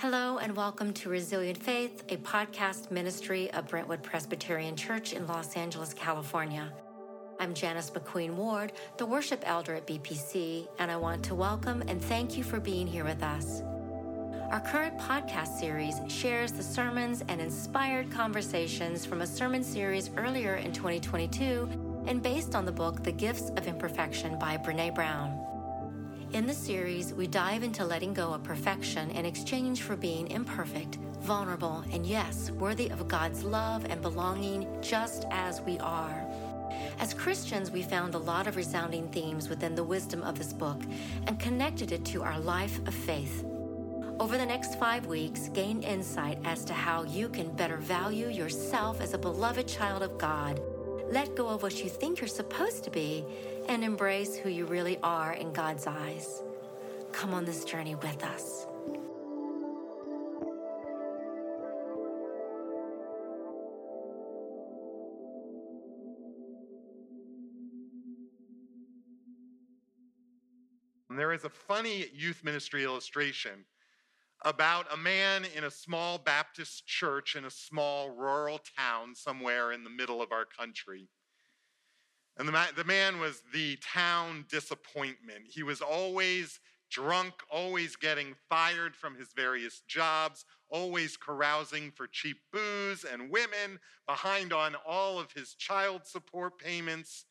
Hello, and welcome to Resilient Faith, a podcast ministry of Brentwood Presbyterian Church in Los Angeles, California. I'm Janice McQueen Ward, the worship elder at BPC, and I want to welcome and thank you for being here with us. Our current podcast series shares the sermons and inspired conversations from a sermon series earlier in 2022 and based on the book The Gifts of Imperfection by Brene Brown. In the series, we dive into letting go of perfection in exchange for being imperfect, vulnerable, and yes, worthy of God's love and belonging just as we are. As Christians, we found a lot of resounding themes within the wisdom of this book and connected it to our life of faith. Over the next five weeks, gain insight as to how you can better value yourself as a beloved child of God, let go of what you think you're supposed to be, and embrace who you really are in God's eyes. Come on this journey with us. There is a funny youth ministry illustration about a man in a small Baptist church in a small rural town somewhere in the middle of our country. And the, man, the man was the town disappointment. He was always drunk, always getting fired from his various jobs, always carousing for cheap booze and women, behind on all of his child support payments.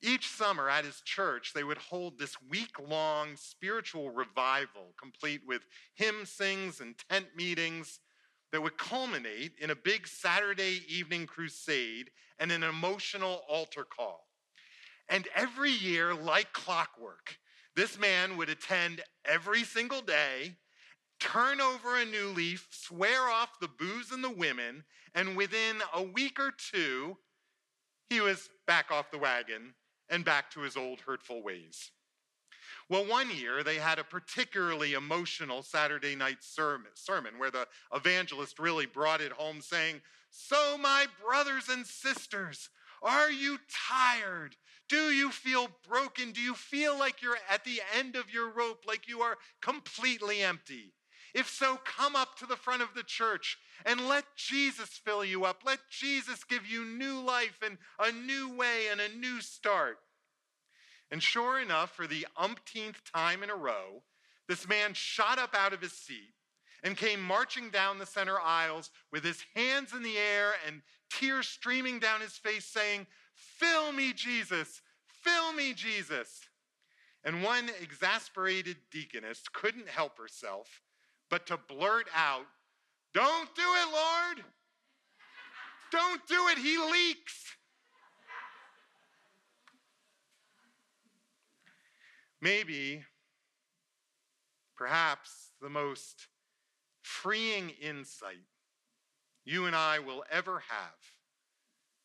Each summer at his church, they would hold this week long spiritual revival, complete with hymn sings and tent meetings that would culminate in a big Saturday evening crusade and an emotional altar call. And every year, like clockwork, this man would attend every single day, turn over a new leaf, swear off the booze and the women, and within a week or two, he was back off the wagon and back to his old hurtful ways. Well, one year they had a particularly emotional Saturday night sermon where the evangelist really brought it home saying, So, my brothers and sisters, are you tired? Do you feel broken? Do you feel like you're at the end of your rope, like you are completely empty? If so, come up to the front of the church and let Jesus fill you up. Let Jesus give you new life and a new way and a new start. And sure enough, for the umpteenth time in a row, this man shot up out of his seat and came marching down the center aisles with his hands in the air and tears streaming down his face, saying, Fill me, Jesus! Fill me, Jesus! And one exasperated deaconess couldn't help herself but to blurt out, Don't do! Don't do it, he leaks! Maybe, perhaps, the most freeing insight you and I will ever have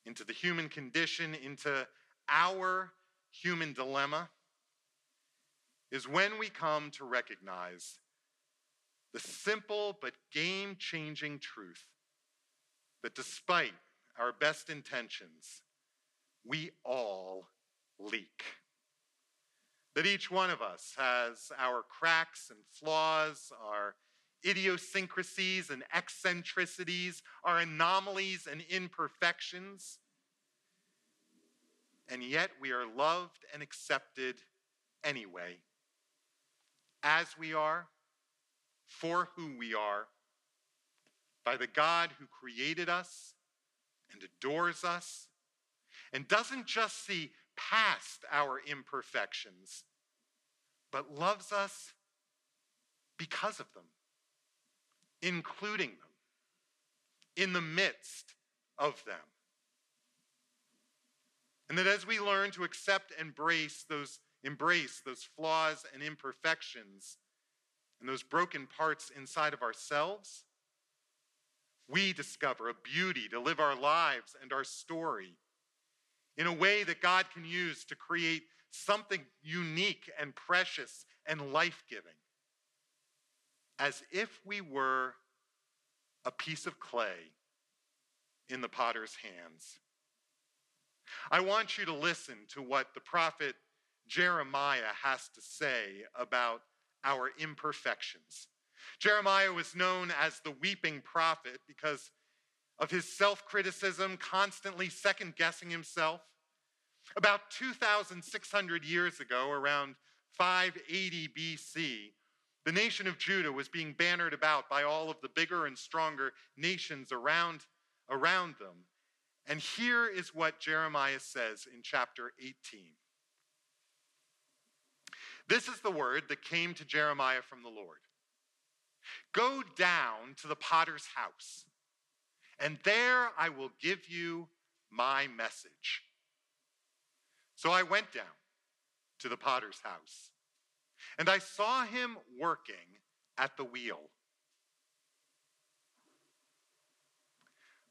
into the human condition, into our human dilemma, is when we come to recognize the simple but game changing truth that despite our best intentions, we all leak that each one of us has our cracks and flaws, our idiosyncrasies and eccentricities, our anomalies and imperfections. And yet we are loved and accepted anyway, as we are, for who we are, by the God who created us and adores us, and doesn't just see past our imperfections, but loves us because of them, including them, in the midst of them. And that as we learn to accept and embrace those, embrace those flaws and imperfections and those broken parts inside of ourselves, we discover a beauty to live our lives and our story in a way that God can use to create something unique and precious and life giving, as if we were a piece of clay in the potter's hands. I want you to listen to what the prophet Jeremiah has to say about our imperfections. Jeremiah was known as the weeping prophet because of his self criticism, constantly second guessing himself. About 2,600 years ago, around 580 BC, the nation of Judah was being bannered about by all of the bigger and stronger nations around, around them. And here is what Jeremiah says in chapter 18. This is the word that came to Jeremiah from the Lord Go down to the potter's house, and there I will give you my message. So I went down to the potter's house, and I saw him working at the wheel.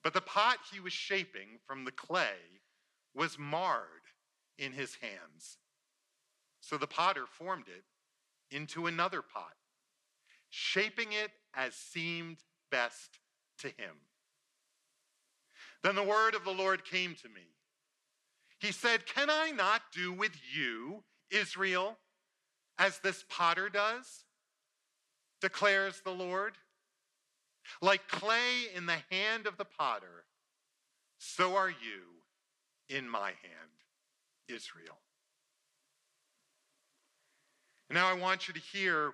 But the pot he was shaping from the clay was marred in his hands. So the potter formed it into another pot, shaping it as seemed best to him. Then the word of the Lord came to me. He said, Can I not do with you, Israel, as this potter does? declares the Lord. Like clay in the hand of the potter, so are you in my hand, Israel. Now I want you to hear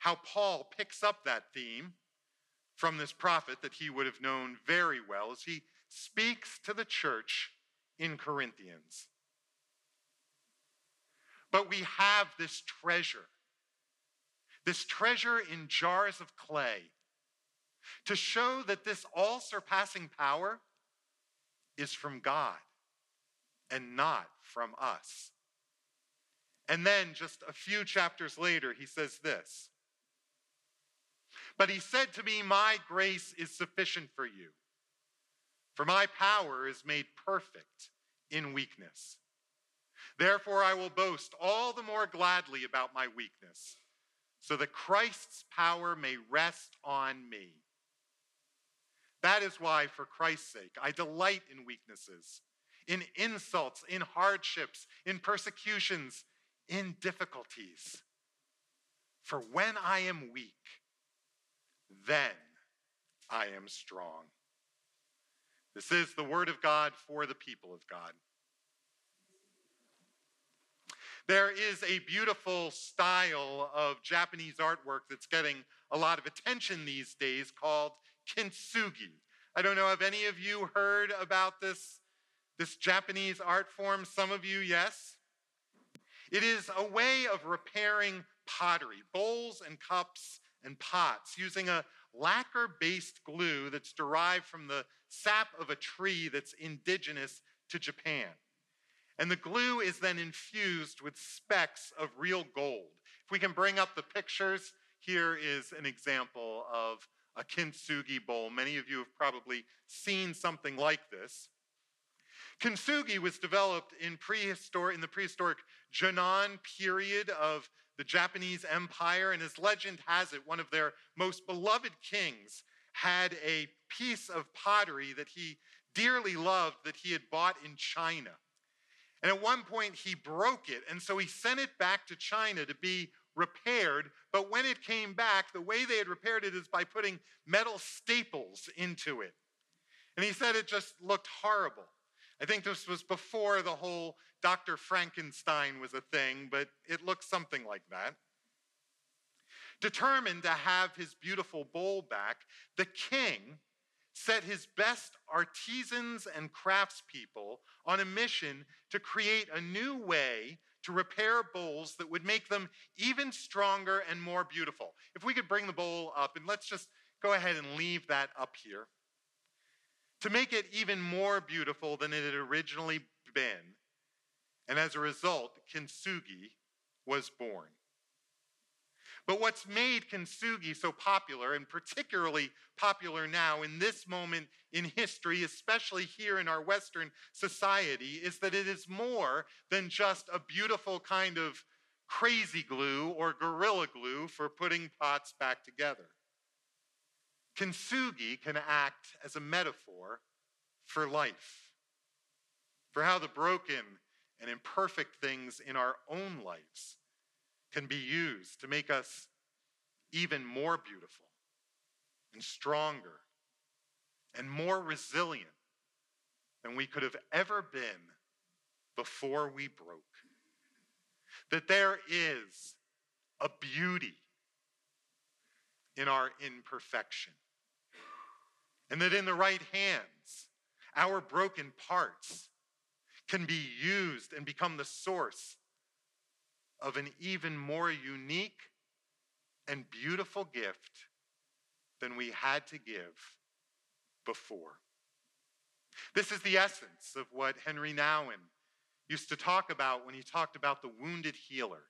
how Paul picks up that theme from this prophet that he would have known very well as he speaks to the church in Corinthians. But we have this treasure, this treasure in jars of clay, to show that this all surpassing power is from God and not from us. And then, just a few chapters later, he says this But he said to me, My grace is sufficient for you for my power is made perfect in weakness. Therefore, I will boast all the more gladly about my weakness, so that Christ's power may rest on me. That is why, for Christ's sake, I delight in weaknesses, in insults, in hardships, in persecutions, in difficulties. For when I am weak, then I am strong. This is the word of God for the people of God. There is a beautiful style of Japanese artwork that's getting a lot of attention these days called kintsugi. I don't know if any of you heard about this, this Japanese art form. Some of you, yes. It is a way of repairing pottery, bowls and cups and pots, using a lacquer based glue that's derived from the sap of a tree that's indigenous to Japan. And the glue is then infused with specks of real gold. If we can bring up the pictures, here is an example of a kintsugi bowl. Many of you have probably seen something like this. Kintsugi was developed in, prehistoric, in the prehistoric Jomon period of the Japanese Empire, and as legend has it, one of their most beloved kings had a piece of pottery that he dearly loved that he had bought in China. And at one point, he broke it, and so he sent it back to China to be repaired. But when it came back, the way they had repaired it is by putting metal staples into it. And he said it just looked horrible. I think this was before the whole Dr. Frankenstein was a thing, but it looked something like that. Determined to have his beautiful bowl back, the king set his best artisans and craftspeople on a mission to create a new way to repair bowls that would make them even stronger and more beautiful. If we could bring the bowl up, and let's just go ahead and leave that up here. To make it even more beautiful than it had originally been. And as a result, kintsugi was born. But what's made kintsugi so popular, and particularly popular now in this moment in history, especially here in our Western society, is that it is more than just a beautiful kind of crazy glue or gorilla glue for putting pots back together. Kintsugi can act as a metaphor for life, for how the broken and imperfect things in our own lives can be used to make us even more beautiful and stronger and more resilient than we could have ever been before we broke. That there is a beauty in our imperfection. And that in the right hands, our broken parts can be used and become the source of an even more unique and beautiful gift than we had to give before. This is the essence of what Henri Nouwen used to talk about when he talked about the wounded healer.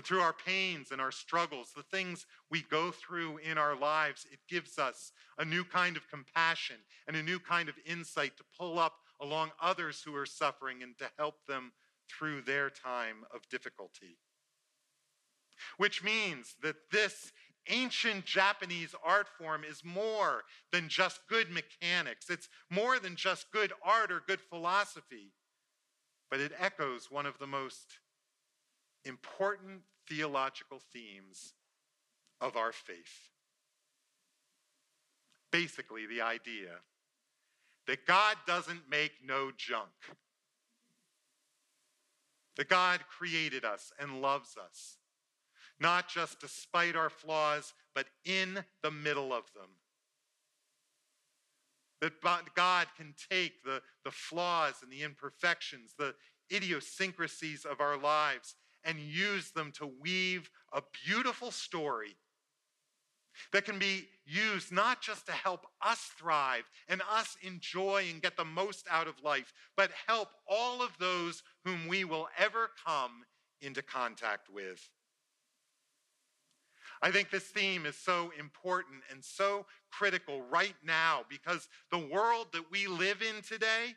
That through our pains and our struggles, the things we go through in our lives, it gives us a new kind of compassion and a new kind of insight to pull up along others who are suffering and to help them through their time of difficulty. Which means that this ancient Japanese art form is more than just good mechanics. It's more than just good art or good philosophy, but it echoes one of the most important theological themes of our faith. Basically, the idea that God doesn't make no junk, that God created us and loves us, not just despite our flaws, but in the middle of them. That God can take the, the flaws and the imperfections, the idiosyncrasies of our lives, and use them to weave a beautiful story that can be used not just to help us thrive and us enjoy and get the most out of life, but help all of those whom we will ever come into contact with. I think this theme is so important and so critical right now because the world that we live in today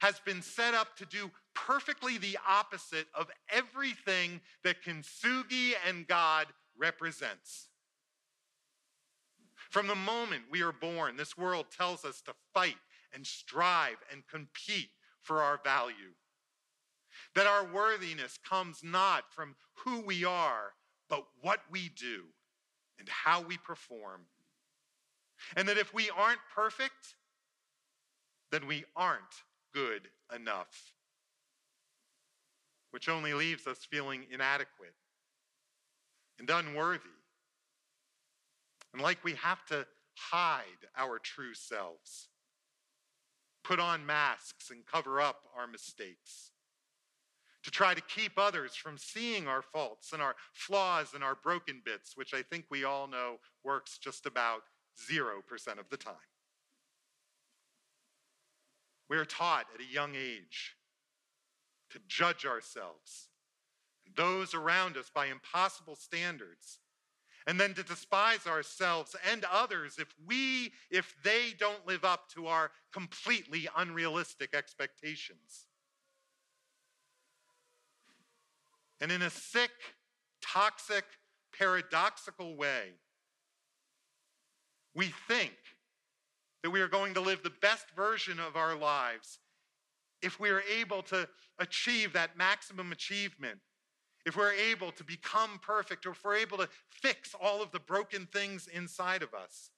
has been set up to do perfectly the opposite of everything that Kintsugi and God represents. From the moment we are born, this world tells us to fight and strive and compete for our value. That our worthiness comes not from who we are, but what we do and how we perform. And that if we aren't perfect, then we aren't good enough, which only leaves us feeling inadequate and unworthy. And like we have to hide our true selves, put on masks and cover up our mistakes, to try to keep others from seeing our faults and our flaws and our broken bits, which I think we all know works just about 0% of the time. We are taught at a young age to judge ourselves, and those around us by impossible standards, and then to despise ourselves and others if we, if they don't live up to our completely unrealistic expectations. And in a sick, toxic, paradoxical way, we think that we are going to live the best version of our lives if we are able to achieve that maximum achievement, if we're able to become perfect, or if we're able to fix all of the broken things inside of us.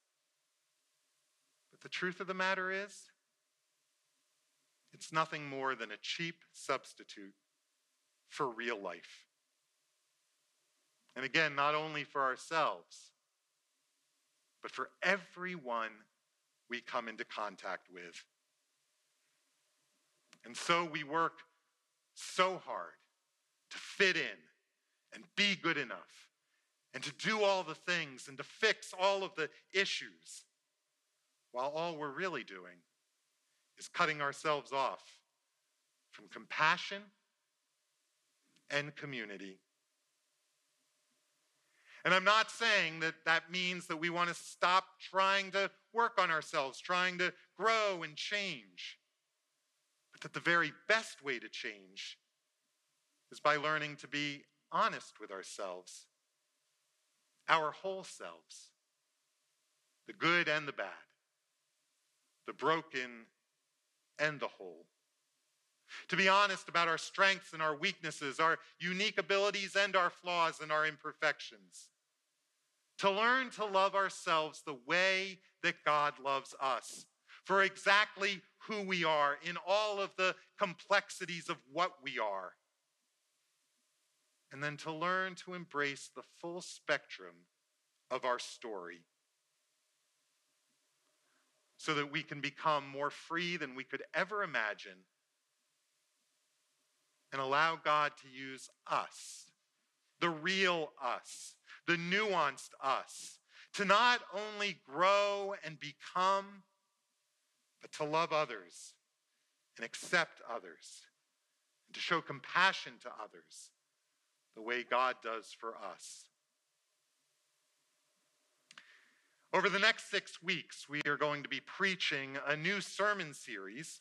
But the truth of the matter is, it's nothing more than a cheap substitute for real life. And again, not only for ourselves, but for everyone we come into contact with. And so we work so hard to fit in and be good enough and to do all the things and to fix all of the issues, while all we're really doing is cutting ourselves off from compassion and community. And I'm not saying that that means that we want to stop trying to work on ourselves, trying to grow and change. That the very best way to change is by learning to be honest with ourselves, our whole selves, the good and the bad, the broken and the whole. To be honest about our strengths and our weaknesses, our unique abilities and our flaws and our imperfections to learn to love ourselves the way that God loves us, for exactly who we are in all of the complexities of what we are. And then to learn to embrace the full spectrum of our story so that we can become more free than we could ever imagine and allow God to use us, the real us, the nuanced us, to not only grow and become, but to love others and accept others and to show compassion to others the way God does for us. Over the next six weeks, we are going to be preaching a new sermon series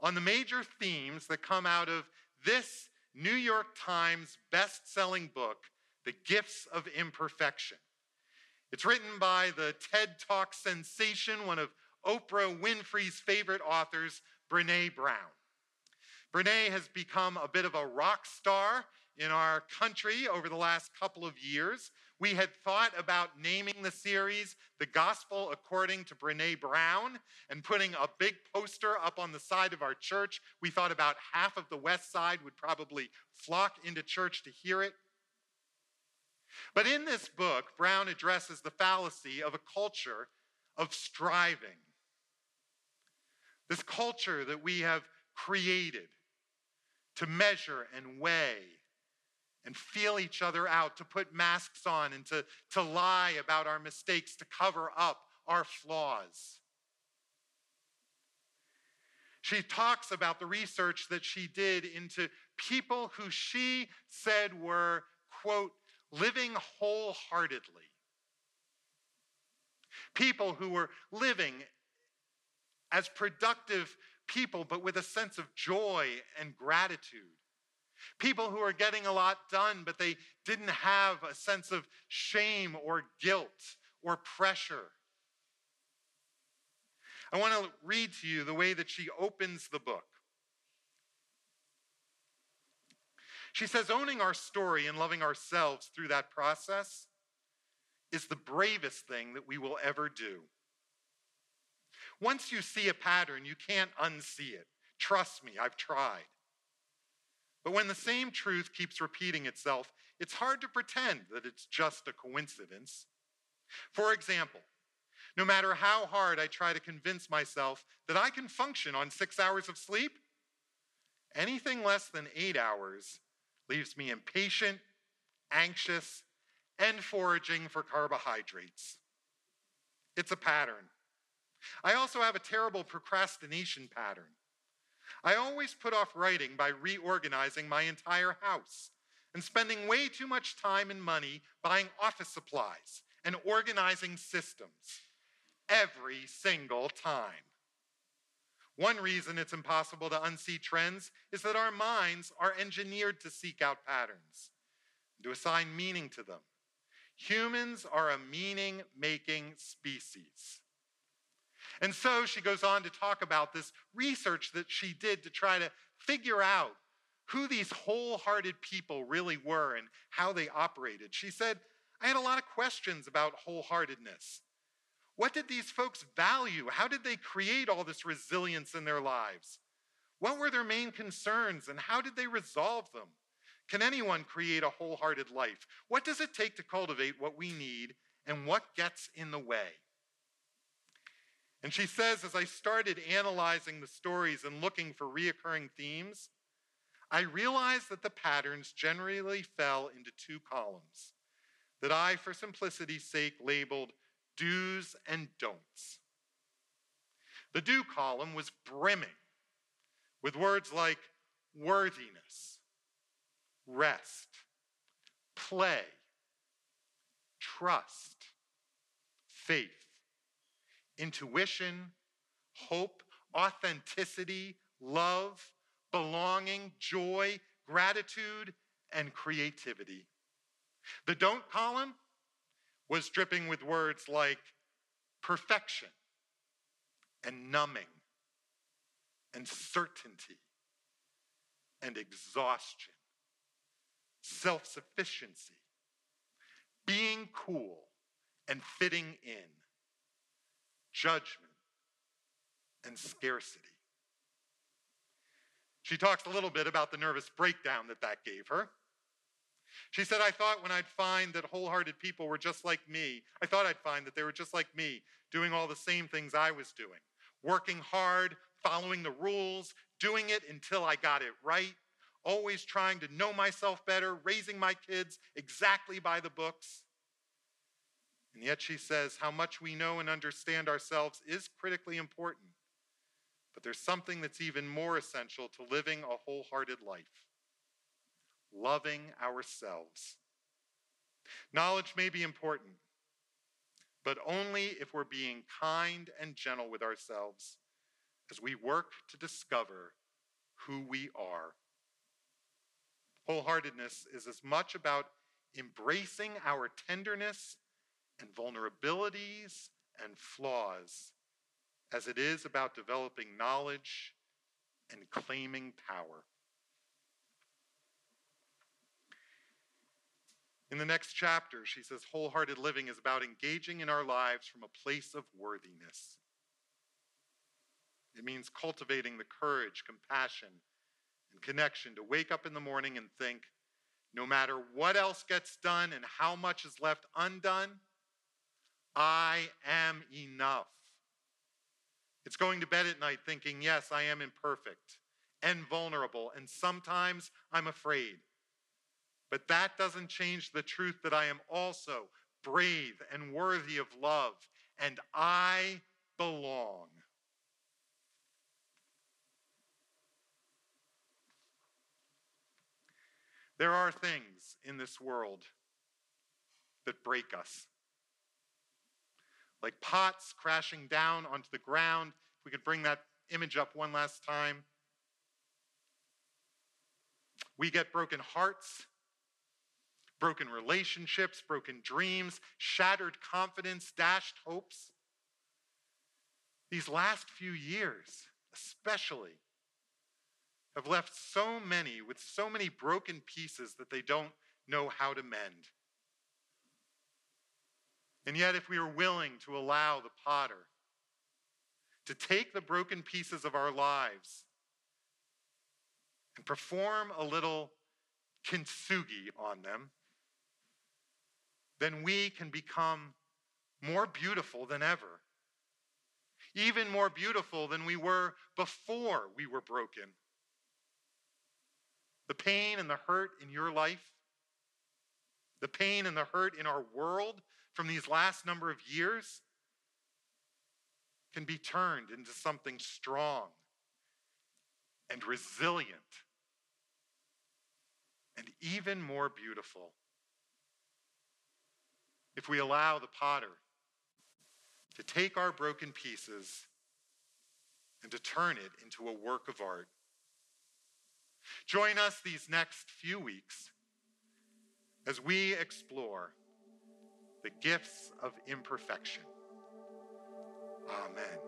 on the major themes that come out of this New York Times best-selling book, The Gifts of Imperfection. It's written by the TED Talk sensation, one of Oprah Winfrey's favorite authors, Brene Brown. Brene has become a bit of a rock star in our country over the last couple of years. We had thought about naming the series The Gospel According to Brene Brown and putting a big poster up on the side of our church. We thought about half of the West Side would probably flock into church to hear it. But in this book, Brown addresses the fallacy of a culture of striving. This culture that we have created to measure and weigh and feel each other out, to put masks on and to, to lie about our mistakes, to cover up our flaws. She talks about the research that she did into people who she said were, quote, living wholeheartedly. People who were living as productive people, but with a sense of joy and gratitude. People who are getting a lot done, but they didn't have a sense of shame or guilt or pressure. I want to read to you the way that she opens the book. She says, owning our story and loving ourselves through that process is the bravest thing that we will ever do. Once you see a pattern, you can't unsee it. Trust me, I've tried. But when the same truth keeps repeating itself, it's hard to pretend that it's just a coincidence. For example, no matter how hard I try to convince myself that I can function on six hours of sleep, anything less than eight hours leaves me impatient, anxious, and foraging for carbohydrates. It's a pattern. I also have a terrible procrastination pattern. I always put off writing by reorganizing my entire house and spending way too much time and money buying office supplies and organizing systems every single time. One reason it's impossible to unsee trends is that our minds are engineered to seek out patterns, to assign meaning to them. Humans are a meaning making species. And so she goes on to talk about this research that she did to try to figure out who these wholehearted people really were and how they operated. She said, I had a lot of questions about wholeheartedness. What did these folks value? How did they create all this resilience in their lives? What were their main concerns and how did they resolve them? Can anyone create a wholehearted life? What does it take to cultivate what we need and what gets in the way? And she says, as I started analyzing the stories and looking for reoccurring themes, I realized that the patterns generally fell into two columns that I, for simplicity's sake, labeled do's and don'ts. The do column was brimming with words like worthiness, rest, play, trust, faith intuition, hope, authenticity, love, belonging, joy, gratitude, and creativity. The don't column was dripping with words like perfection and numbing and certainty and exhaustion, self sufficiency, being cool and fitting in, judgment and scarcity. She talks a little bit about the nervous breakdown that that gave her. She said, I thought when I'd find that wholehearted people were just like me, I thought I'd find that they were just like me, doing all the same things I was doing, working hard, following the rules, doing it until I got it right, always trying to know myself better, raising my kids exactly by the books. And yet she says, how much we know and understand ourselves is critically important. But there's something that's even more essential to living a wholehearted life loving ourselves. Knowledge may be important, but only if we're being kind and gentle with ourselves as we work to discover who we are. Wholeheartedness is as much about embracing our tenderness and vulnerabilities and flaws as it is about developing knowledge and claiming power. In the next chapter, she says wholehearted living is about engaging in our lives from a place of worthiness. It means cultivating the courage, compassion, and connection to wake up in the morning and think no matter what else gets done and how much is left undone, I am enough. It's going to bed at night thinking, yes, I am imperfect and vulnerable, and sometimes I'm afraid. But that doesn't change the truth that I am also brave and worthy of love, and I belong. There are things in this world that break us. Like pots crashing down onto the ground. If we could bring that image up one last time. We get broken hearts, broken relationships, broken dreams, shattered confidence, dashed hopes. These last few years, especially, have left so many with so many broken pieces that they don't know how to mend. And yet, if we are willing to allow the potter to take the broken pieces of our lives and perform a little kintsugi on them, then we can become more beautiful than ever. Even more beautiful than we were before we were broken the pain and the hurt in your life, the pain and the hurt in our world from these last number of years can be turned into something strong and resilient and even more beautiful. If we allow the potter to take our broken pieces and to turn it into a work of art Join us these next few weeks as we explore the gifts of imperfection. Amen.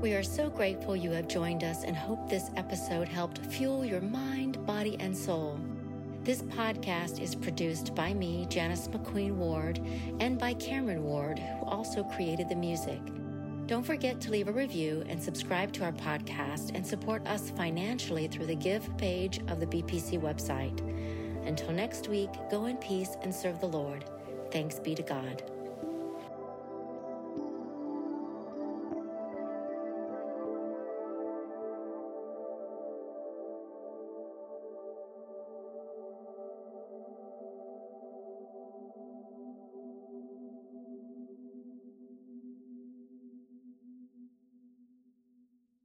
We are so grateful you have joined us and hope this episode helped fuel your mind, body, and soul. This podcast is produced by me, Janice McQueen Ward, and by Cameron Ward, who also created the music. Don't forget to leave a review and subscribe to our podcast and support us financially through the Give page of the BPC website. Until next week, go in peace and serve the Lord. Thanks be to God.